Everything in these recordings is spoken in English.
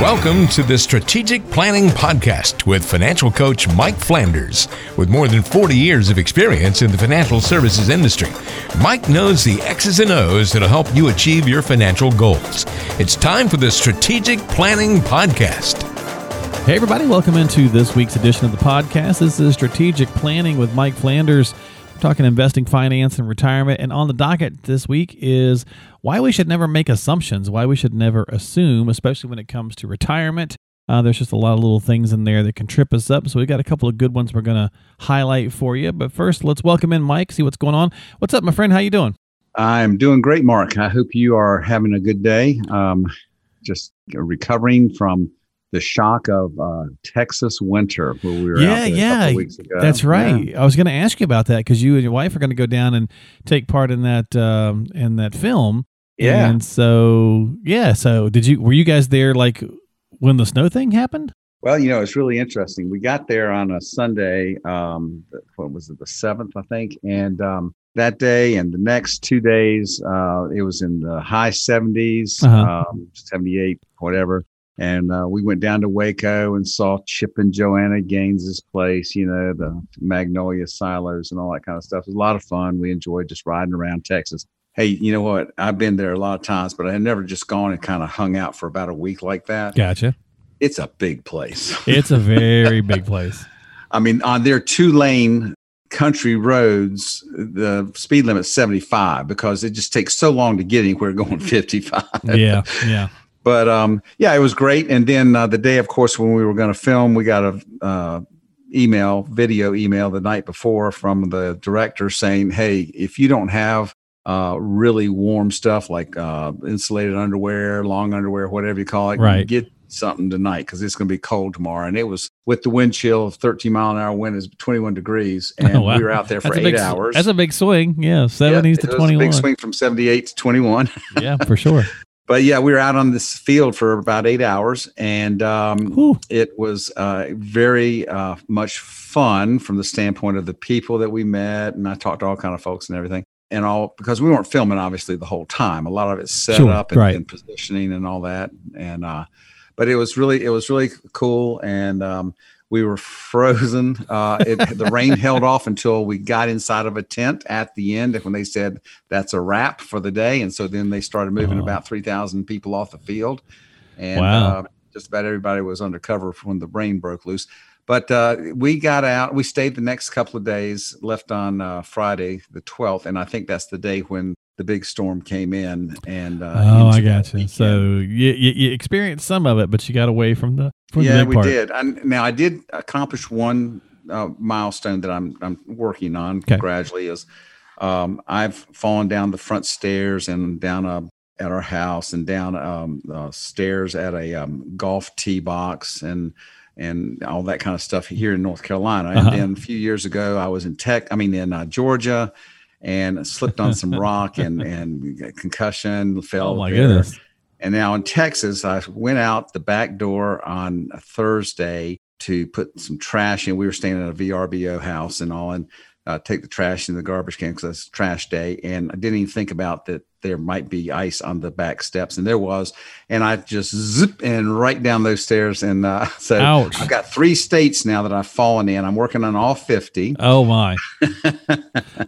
Welcome to the Strategic Planning Podcast with financial coach Mike Flanders. With more than 40 years of experience in the financial services industry, Mike knows the X's and O's that'll help you achieve your financial goals. It's time for the Strategic Planning Podcast. Hey, everybody, welcome into this week's edition of the podcast. This is Strategic Planning with Mike Flanders. Talking investing, finance, and retirement. And on the docket this week is why we should never make assumptions, why we should never assume, especially when it comes to retirement. Uh, there's just a lot of little things in there that can trip us up. So we got a couple of good ones we're going to highlight for you. But first, let's welcome in Mike, see what's going on. What's up, my friend? How you doing? I'm doing great, Mark. I hope you are having a good day. Um, just recovering from the shock of uh, Texas winter where we were yeah, yeah, That's right. Yeah. I was going to ask you about that because you and your wife are going to go down and take part in that um, in that film. Yeah. And so yeah, so did you were you guys there like when the snow thing happened? Well, you know, it's really interesting. We got there on a Sunday. Um, what was it, the seventh, I think, and um, that day and the next two days, uh, it was in the high 70s, uh-huh. um, 78, whatever. And uh, we went down to Waco and saw Chip and Joanna Gaines's place, you know, the Magnolia silos and all that kind of stuff. It was a lot of fun. We enjoyed just riding around Texas. Hey, you know what? I've been there a lot of times, but I have never just gone and kind of hung out for about a week like that. Gotcha. It's a big place. It's a very big place. I mean, on their two lane country roads, the speed limit's 75 because it just takes so long to get anywhere going 55. Yeah. Yeah. But um, yeah, it was great. And then uh, the day, of course, when we were going to film, we got a uh, email, video email the night before from the director saying, "Hey, if you don't have uh, really warm stuff like uh, insulated underwear, long underwear, whatever you call it, right. get something tonight because it's going to be cold tomorrow. And it was with the wind chill of 13 mile an hour wind is 21 degrees, and oh, wow. we were out there for eight big, hours. That's a big swing, yeah, 70s yeah, to 21. big swing from 78 to 21. yeah, for sure but yeah, we were out on this field for about eight hours, and um, it was uh, very uh, much fun from the standpoint of the people that we met, and I talked to all kind of folks and everything, and all because we weren't filming obviously the whole time. A lot of it's set sure, up and, right. and, positioning and all that, and uh, but it was really it was really cool, and um, we were frozen. Uh, it, the rain held off until we got inside of a tent at the end when they said that's a wrap for the day. And so then they started moving about 3,000 people off the field. And wow. uh, just about everybody was undercover when the rain broke loose. But uh, we got out. We stayed the next couple of days, left on uh, Friday the 12th. And I think that's the day when the big storm came in and uh, oh i got you so you, you, you, experienced some of it but you got away from the from yeah the we part. did I, now i did accomplish one uh, milestone that i'm i'm working on okay. gradually is um, i've fallen down the front stairs and down a at our house and down um, uh, stairs at a um, golf tee box and and all that kind of stuff here in North Carolina. Uh-huh. And then a few years ago, I was in Tech, I mean, in uh, Georgia, and slipped on some rock and and concussion fell. Oh my there. goodness! And now in Texas, I went out the back door on a Thursday to put some trash in. We were staying at a VRBO house and all, and uh, take the trash in the garbage can because it's trash day. And I didn't even think about that there might be ice on the back steps, and there was. And I just zip and right down those stairs. And uh, so Ouch. I've got three states now that I've fallen in. I'm working on all 50. Oh my!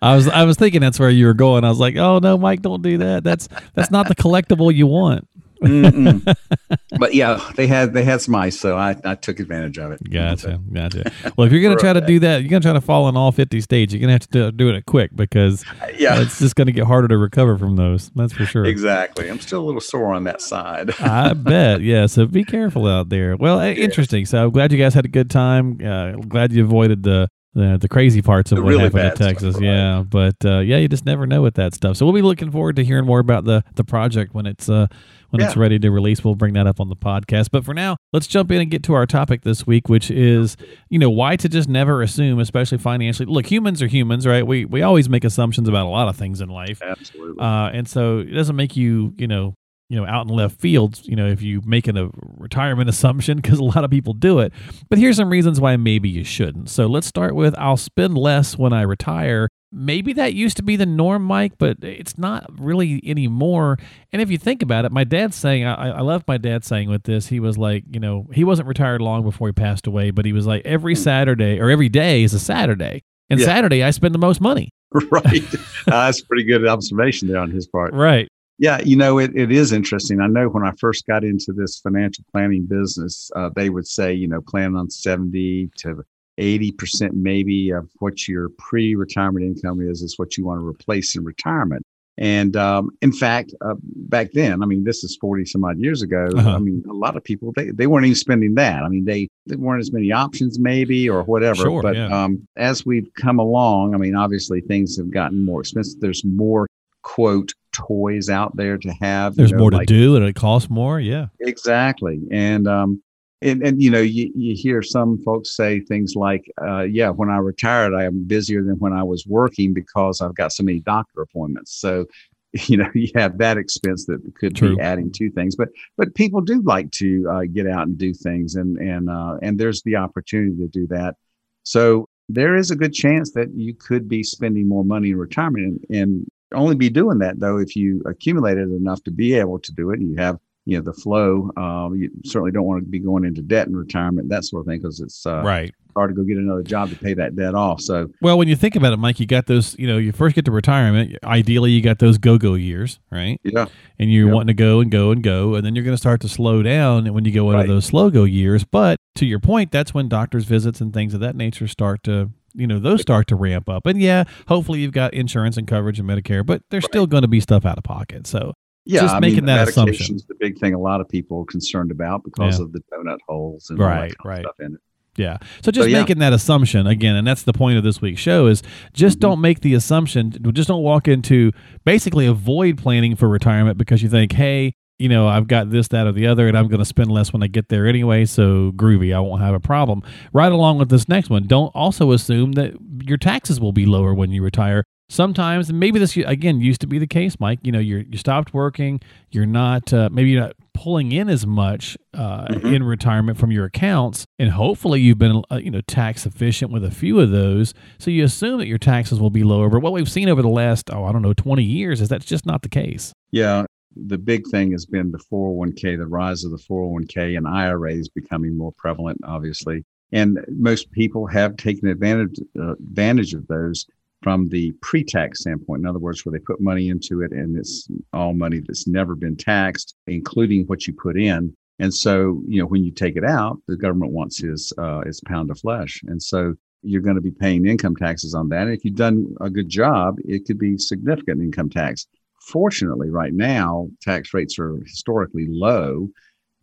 I was I was thinking that's where you were going. I was like, oh no, Mike, don't do that. That's that's not the collectible you want. but yeah, they had they had some ice, so I, I took advantage of it. Gotcha, gotcha. Well, if you're gonna try to do that, you're gonna try to fall in all 50 states. You're gonna have to do, do it quick because yeah, it's just gonna get harder to recover from those. That's for sure. Exactly. I'm still a little sore on that side. I bet. Yeah. So be careful out there. Well, yeah. interesting. So I'm glad you guys had a good time. Uh, glad you avoided the the, the crazy parts of the what really happened in Texas. Stuff, yeah, but uh, yeah, you just never know with that stuff. So we'll be looking forward to hearing more about the the project when it's uh, when yeah. it's ready to release. We'll bring that up on the podcast. But for now, let's jump in and get to our topic this week, which is you know why to just never assume, especially financially. Look, humans are humans, right? We we always make assumptions about a lot of things in life. Absolutely. Uh, and so it doesn't make you you know you know out in left field you know if you make an a retirement assumption because a lot of people do it but here's some reasons why maybe you shouldn't so let's start with i'll spend less when i retire maybe that used to be the norm, Mike, but it's not really anymore. And if you think about it, my dad's saying, I, I love my dad saying with this, he was like, you know, he wasn't retired long before he passed away, but he was like, every Hmm. Saturday or every day is a Saturday. And Yeah. Saturday, I spend the most money. right. Uh, that's a pretty good observation there on his part. Right. Yeah, you know, it, it is interesting. I know when I first got into this financial planning business, uh, they would say, you know, plan on 70 to 80% maybe of what your pre retirement income is, is what you want to replace in retirement. And um, in fact, uh, back then, I mean, this is 40 some odd years ago. Uh-huh. I mean, a lot of people, they, they weren't even spending that. I mean, they, there weren't as many options maybe or whatever. Sure, but yeah. um, as we've come along, I mean, obviously things have gotten more expensive. There's more quote toys out there to have. you There's know, more to do and it costs more. Yeah. Exactly. And um and, and you know, you, you hear some folks say things like, uh, yeah, when I retired, I am busier than when I was working because I've got so many doctor appointments. So, you know, you have that expense that could True. be adding to things. But but people do like to uh, get out and do things and and uh, and there's the opportunity to do that. So there is a good chance that you could be spending more money in retirement and, and only be doing that though if you accumulated enough to be able to do it and you have you know the flow um, you certainly don't want to be going into debt in retirement that sort of thing because it's uh, right. hard to go get another job to pay that debt off so Well, when you think about it, Mike, you got those, you know, you first get to retirement. Ideally, you got those go go years, right? yeah and you're wanting to go and go and go, and then you're going to start to slow down when you go into Right. those slow go years. But to your point, that's when doctor's visits and things of that nature start to, you know, those start to ramp up. And yeah, hopefully you've got insurance and coverage and Medicare, but there's still going to be stuff out of pocket. So yeah Just I making mean, that assumption. is the big thing a lot of people are concerned about because Yeah. of the donut holes and all that Right, right. stuff in it yeah, so just So, yeah. making that assumption again, and that's the point of this week's show is just Mhm. don't make the assumption, just don't walk into basically avoid planning for retirement because you think, hey. You know, I've got this, that, or the other, and I'm going to spend less when I get there anyway. So groovy, I won't have a problem. Right along with this next one, don't also assume that your taxes will be lower when you retire. Sometimes, and maybe this again used to be the case, Mike. You know, you're you stopped working, you're not uh, maybe you're not pulling in as much uh, Mhm. in retirement from your accounts, and hopefully you've been uh, you know tax efficient with a few of those. So you assume that your taxes will be lower. But what we've seen over the last oh I don't know 20 years is that's just not the case. yeah the big thing has been the 401k the rise of the 401k and iras becoming more prevalent obviously. And most people have taken advantage uh, advantage of those from the pre-tax standpoint. In other words where they put money into it and it's all money that's never been taxed including what you put in. And so you know when you take it out the government wants his uh, his pound of flesh. And so you're going to be paying income taxes on that. And if you've done a good job it could be significant income tax fortunately right now tax rates are historically low.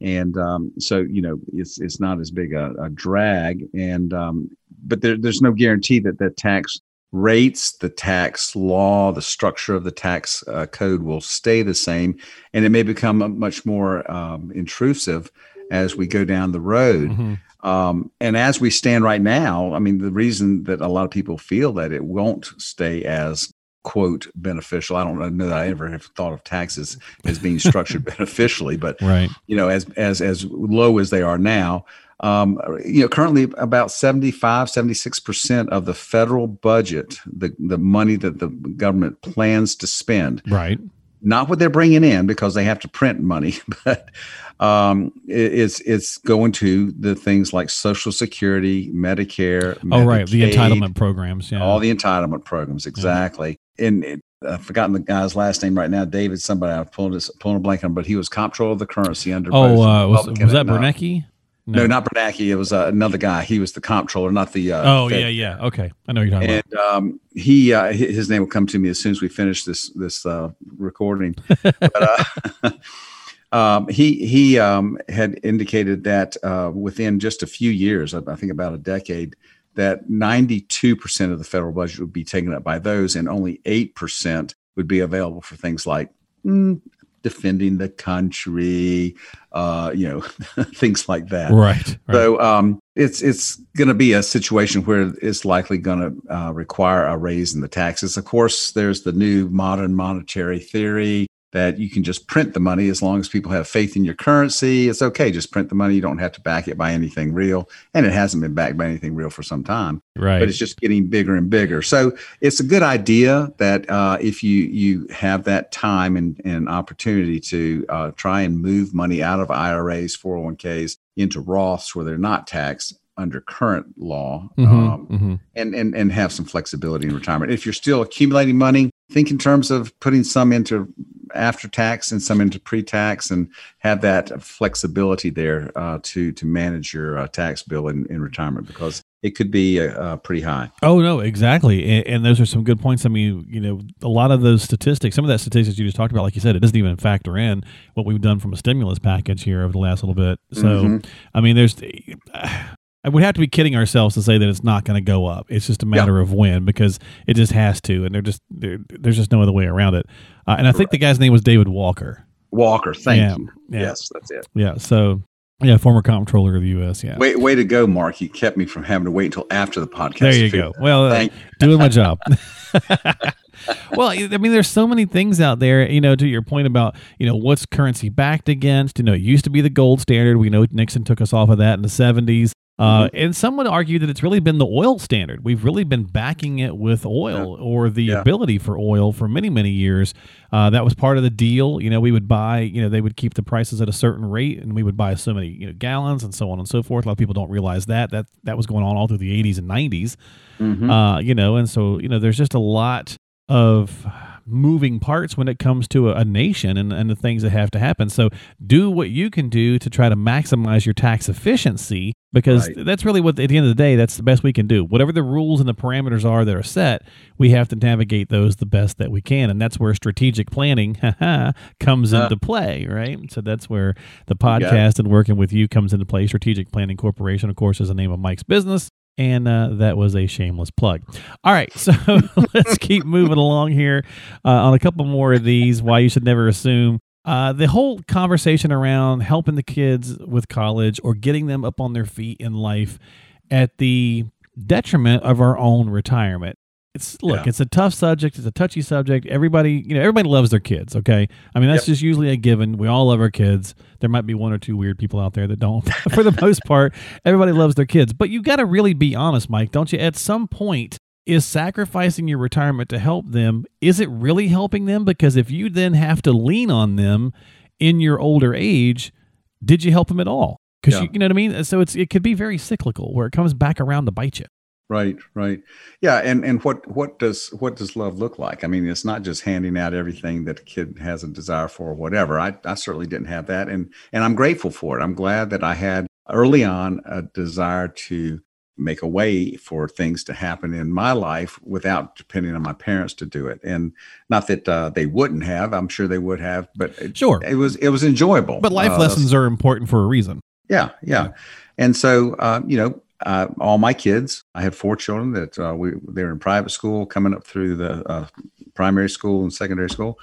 And um, so you know it's it's not as big a, a drag. And um, but there, there's no guarantee that the tax rates the tax law the structure of the tax uh, code will stay the same. And it may become much more um, intrusive as we go down the road. Mhm. um, and as we stand right now, I mean, the reason that a lot of people feel that it won't stay as quote beneficial. I don't know that I ever have thought of taxes as being structured beneficially, but Right. you know, as as as low as they are now, um, you know, currently about 75, 76 percent of the federal budget, the the money that the government plans to spend, Right. Not what they're bringing in because they have to print money, but um, it's it's going to the things like Social Security, Medicare. Oh, right. The entitlement programs. Yeah. all the entitlement programs, exactly. And it, I've forgotten the guy's last name right now. David, somebody I'm pulling this pulling a blank on, but he was comptroller of the currency under. oh, both uh, was, was that Bernanke? No, not Bernanke. It was uh, another guy. He was the comptroller, not the. Uh, Oh, Fed yeah, yeah. Okay. I know you're talking about. and um, he uh, his name will come to me as soon as we finish this this uh, recording. but, uh, um, he he um, had indicated that uh, within just a few years, I I think about a decade, that 92 percent of the federal budget would be taken up by those, and only eight percent would be available for things like. mm, defending the country uh you know things like that Right. right. so um, it's it's going to be a situation where it's likely going to uh, require a raise in the taxes. Of course, there's the new modern monetary theory that you can just print the money as long as people have faith in your currency. It's okay, just print the money. You don't have to back it by anything real. And it hasn't been backed by anything real for some time. Right. But it's just getting bigger and bigger. So it's a good idea that uh, if you you have that time and, and opportunity to uh, try and move money out of IRAs, 401ks into Roths where they're not taxed, under current law Mhm, um, mhm. and, and and have some flexibility in retirement. If you're still accumulating money, think in terms of putting some into after tax and some into pre-tax, and have that flexibility there uh, to to manage your uh, tax bill in, in retirement because it could be uh, uh, pretty high. Oh no, exactly, and, and those are some good points. I mean, you know, a lot of those statistics, some of that statistics you just talked about, like you said, it doesn't even factor in what we've done from a stimulus package here over the last little bit. So, Mhm. I mean, there's, Would have to be kidding ourselves to say that it's not going to go up. It's just a matter of when because it just has to, and there just there, there's just no other way around it. Uh, and I think the guy's name was David Walker. Walker, thank Yeah, you. yeah. Yes, that's it. Yeah. So, yeah, former comptroller of the U.S. Yeah. Way, way to go, Mark. You kept me from having to wait until after the podcast. There you go. Well, uh, doing my job. well, I mean, there's so many things out there. You know, to your point about you know what's currency backed against. You know, it used to be the gold standard. We know Nixon took us off of that in the 70s. Uh, Mm-hmm. and some would argue that it's really been the oil standard. We've really been backing it with oil or the Yeah. ability for oil for many, many years. Uh, that was part of the deal. You know, we would buy, you know, they would keep the prices at a certain rate and we would buy so many, you know, gallons and so on and so forth. A lot of people don't realize that. That that was going on all through the 80s and 90s Mhm. uh, you know, and so you know, there's just a lot of moving parts when it comes to a, a nation and, and the things that have to happen. So do what you can do to try to maximize your tax efficiency because Right. that's really what at the end of the day that's the best we can do. Whatever the rules and the parameters are that are set, we have to navigate those the best that we can, and that's where strategic planning comes Uh. into play, right? So that's where the podcast and working with you comes into play. Strategic Planning Corporation, of course, is the name of Mike's business. And uh, that was a shameless plug. All right, so let's keep moving along here uh, on a couple more of these. Why you should never assume uh, the whole conversation around helping the kids with college or getting them up on their feet in life at the detriment of our own retirement. It's look, Yeah. it's a tough subject. It's a touchy subject. Everybody, you know, everybody loves their kids. Okay, I mean that's Yep. just usually a given. We all love our kids. There might be one or two weird people out there that don't. For the most part, everybody loves their kids. But you got to really be honest, Mike, don't you? At some point, is sacrificing your retirement to help them? Is it really helping them? Because if you then have to lean on them in your older age, did you help them at all? Because Yeah. you, you know what I mean. So it's it could be very cyclical, where it comes back around to bite you. Right, right. Yeah, and and what what does what does love look like? I mean, it's not just handing out everything that a kid has a desire for or whatever. I I certainly didn't have that and and I'm grateful for it. I'm glad that I had early on a desire to make a way for things to happen in my life without depending on my parents to do it. And not that uh, they wouldn't have, I'm sure they would have, but it, Sure. it was it was enjoyable. But life Uh, lessons are important for a reason. yeah, yeah. And so, uh, you know, uh, all my kids, I had four children that uh, we they were in private school, coming up through the uh, primary school and secondary school,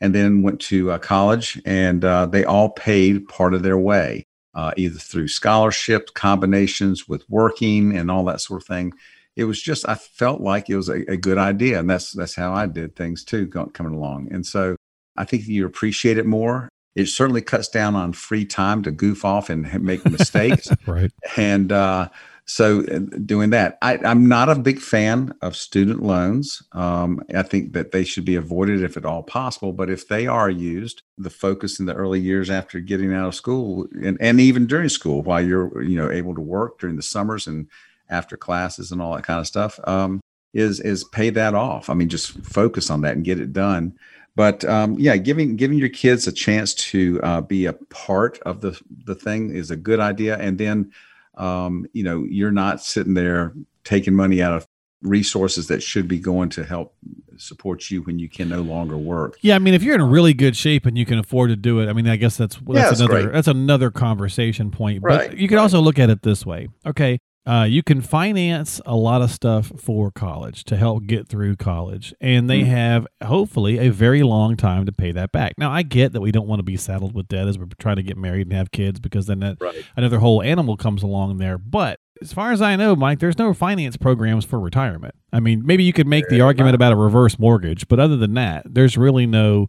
and then went to uh, college, and uh, they all paid part of their way, uh, either through scholarships, combinations with working, and all that sort of thing. It was just I felt like it was a, a good idea, and that's that's how I did things too, coming along. And so, I think you appreciate it more. It certainly cuts down on free time to goof off and make mistakes Right. and uh, so uh, doing that. I, i'm not a big fan of student loans. Um, i think that they should be avoided if at all possible but if they are used the focus in the early years after getting out of school and, and even during school while you're you know able to work during the summers and after classes and all that kind of stuff um, is is pay that off. I mean just focus on that and get it done. But um, yeah giving giving your kids a chance to uh, be a part of the the thing is a good idea. And then um, you know you're not sitting there taking money out of resources that should be going to help support you when you can no longer work Yeah, I mean, if you're in really good shape and you can afford to do it, I mean, I guess that's Yeah, that's that's another great. that's another conversation point. But you can right. also look at it this way. Okay, uh, you can finance a lot of stuff for college to help get through college, and they Mhm. have hopefully a very long time to pay that back. Now, I get that we don't want to be saddled with debt as we're trying to get married and have kids because then that right another whole animal comes along there. But as far as I know, Mike, there's no finance programs for retirement. I mean, maybe you could make the argument about a reverse mortgage, but other than that, there's really no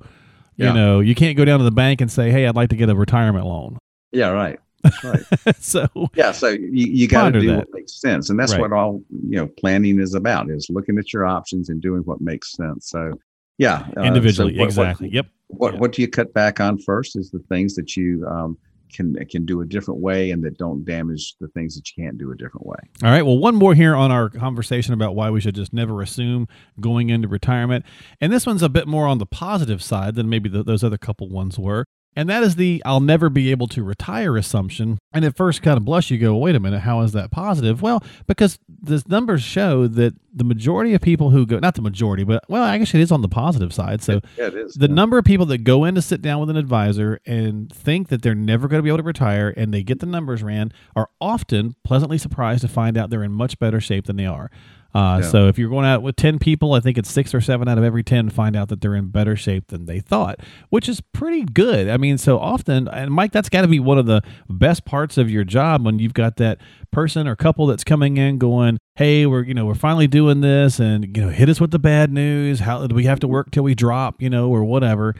Yeah. You know, you can't go down to the bank and say, "Hey, I'd like to get a retirement loan." Yeah, right. That's right. so yeah, so you, you got to do that. what makes sense, and that's Right. what all you know planning is about: is looking at your options and doing what makes sense. So, yeah, uh, so individually, what- what- exactly. yep. What Yeah. what do you cut back on first? Is the things that you um, can can do a different way and that don't damage the things that you can't do a different way. All right. Well, one more here on our conversation about why we should just never assume going into retirement. And this one's a bit more on the positive side than maybe th those other couple ones were. And that is the I'll never be able to retire assumption. And at first, kind of blush, you go, wait a minute, how is that positive? Well, because the numbers show that the majority of people who go, not the majority, but well, I guess it is on the positive side. So Yeah, is. the yeah. number of people that go in to sit down with an advisor and think that they're never going to be able to retire and they get the numbers ran are often pleasantly surprised to find out they're in much better shape than they are. Uh, Yeah. So if you're going out with 10 people, I think it's six or seven out of every 10 find out that they're in better shape than they thought, which is pretty good. I mean, so often, and Mike, that's got to be one of the best parts of your job when you've got that person or couple that's coming in going, hey, we're, you know, we're finally doing this and, you know, hit us with the bad news. How do we have to work till we drop, you know, or whatever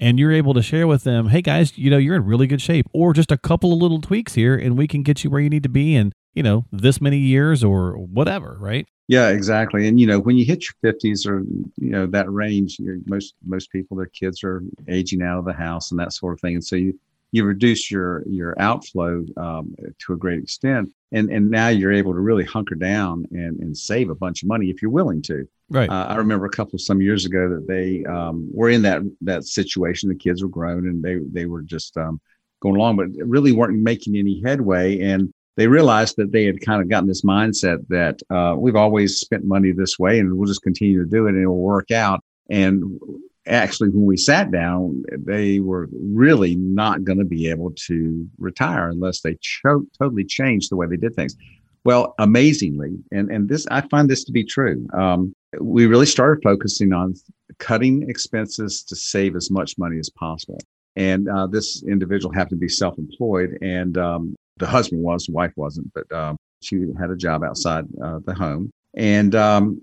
and you're able to share with them, hey guys, you know, you're in really good shape, or just a couple of little tweaks here, and we can get you where you need to be in, you know, this many years or whatever, right? Yeah, exactly. And you know, when you hit your fifties or you know that range, most most people, their kids are aging out of the house and that sort of thing, and so you you reduce your your outflow um, to a great extent, and and now you're able to really hunker down and and save a bunch of money if you're willing to. Right. Uh, I remember a couple some years ago that they um, were in that that situation. The kids were grown and they they were just um, going along, but really weren't making any headway. And they realized that they had kind of gotten this mindset that uh, we've always spent money this way, and we'll just continue to do it, and it will work out. And actually, when we sat down, they were really not going to be able to retire unless they cho- totally changed the way they did things. Well, amazingly, and and this I find this to be true. Um, we really started focusing on cutting expenses to save as much money as possible. And uh, this individual happened to be self-employed, and um, the husband was, the wife wasn't, but um, she had a job outside uh, the home. And um,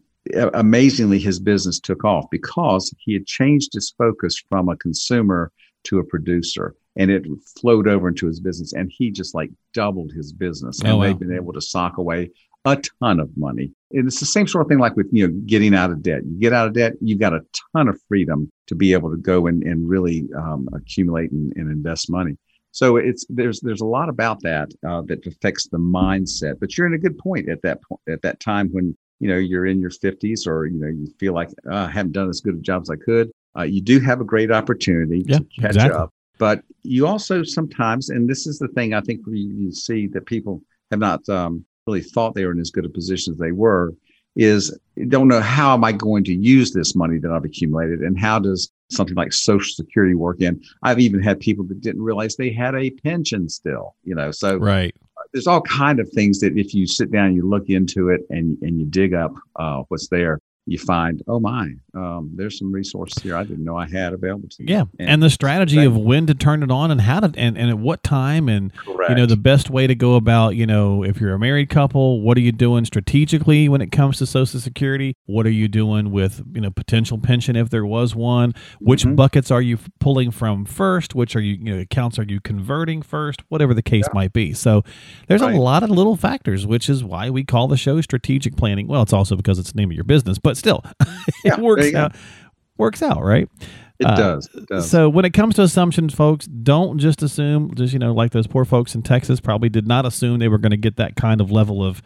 amazingly, his business took off because he had changed his focus from a consumer to a producer, and it flowed over into his business. And he just like doubled his business, and Oh, wow. they've been able to sock away a ton of money. And it's the same sort of thing like with, you know, getting out of debt. You get out of debt, you've got a ton of freedom to be able to go and, and really um, accumulate and, and invest money. So it's there's there's a lot about that uh, that affects the mindset. But you're in a good point at that point at that time when you know you're in your 50s or you know you feel like "Uh, I haven't done as good a job as I could. Uh, you do have a great opportunity Yeah, to catch exactly. up, but you also sometimes, and this is the thing I think we you see that people have not um, really thought they were in as good a position as they were, is don't know how am I going to use this money that I've accumulated, and how does something like Social Security work in? I've even had people that didn't realize they had a pension still, you know. So Right. there's all kind of things that if you sit down, you look into it, and and you dig up uh, what's there, you find, oh my, um, there's some resources here I didn't know I had available to me. Yeah. And, the strategy of when to turn it on and how to, and, and at what time and, correct. you know the best way to go about you know if you're a married couple what are you doing strategically when it comes to social security what are you doing with you know potential pension if there was one which Mhm. buckets are you pulling from first which are you you know accounts are you converting first whatever the case might be so there's Right. a lot of little factors which is why we call the show strategic planning well it's also because it's the name of your business but still Yeah, it works go. out works out right it uh, does. It does. so when it comes to assumptions, folks, don't just assume. Just you know, like those poor folks in Texas probably did not assume they were going to get that kind of level of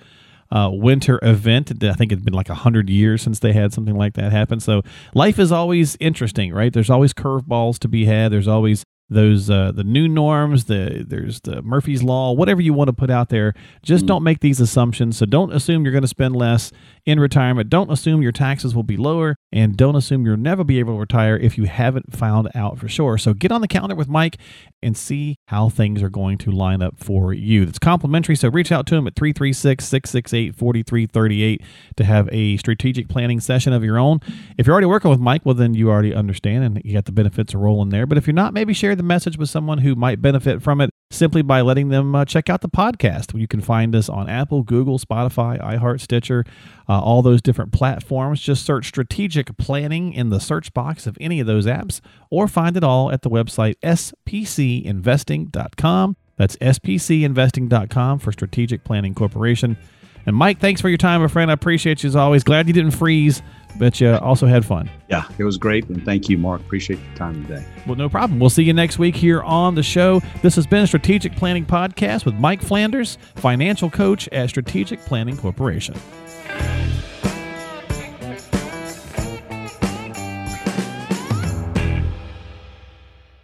uh, winter event. I think it's been like a hundred years since they had something like that happen. So life is always interesting, right? There's always curveballs to be had. There's always those uh, the new norms. The there's the Murphy's law. Whatever you want to put out there, just Mm. don't make these assumptions. So don't assume you're going to spend less in retirement. Don't assume your taxes will be lower, and don't assume you'll never be able to retire if you haven't found out for sure. So get on the calendar with Mike and see how things are going to line up for you. It's complimentary, so reach out to him at 336 668 4338 to have a strategic planning session of your own. If you're already working with Mike, well, then you already understand and you got the benefits of rolling there. But if you're not, maybe share the message with someone who might benefit from it. simply by letting them uh, check out the podcast. You can find us on Apple, Google, Spotify, iHeart, Stitcher, uh, all those different platforms. Just search strategic planning in the search box of any of those apps or find it all at the website spcinvesting.com. That's spcinvesting.com for Strategic Planning Corporation. And Mike, thanks for your time, my friend. I appreciate you as always. Glad you didn't freeze, but you also had fun. Yeah, it was great. And thank you, Mark. Appreciate your time today. Well, no problem. We'll see you next week here on the show. This has been a Strategic Planning Podcast with Mike Flanders, financial coach at Strategic Planning Corporation.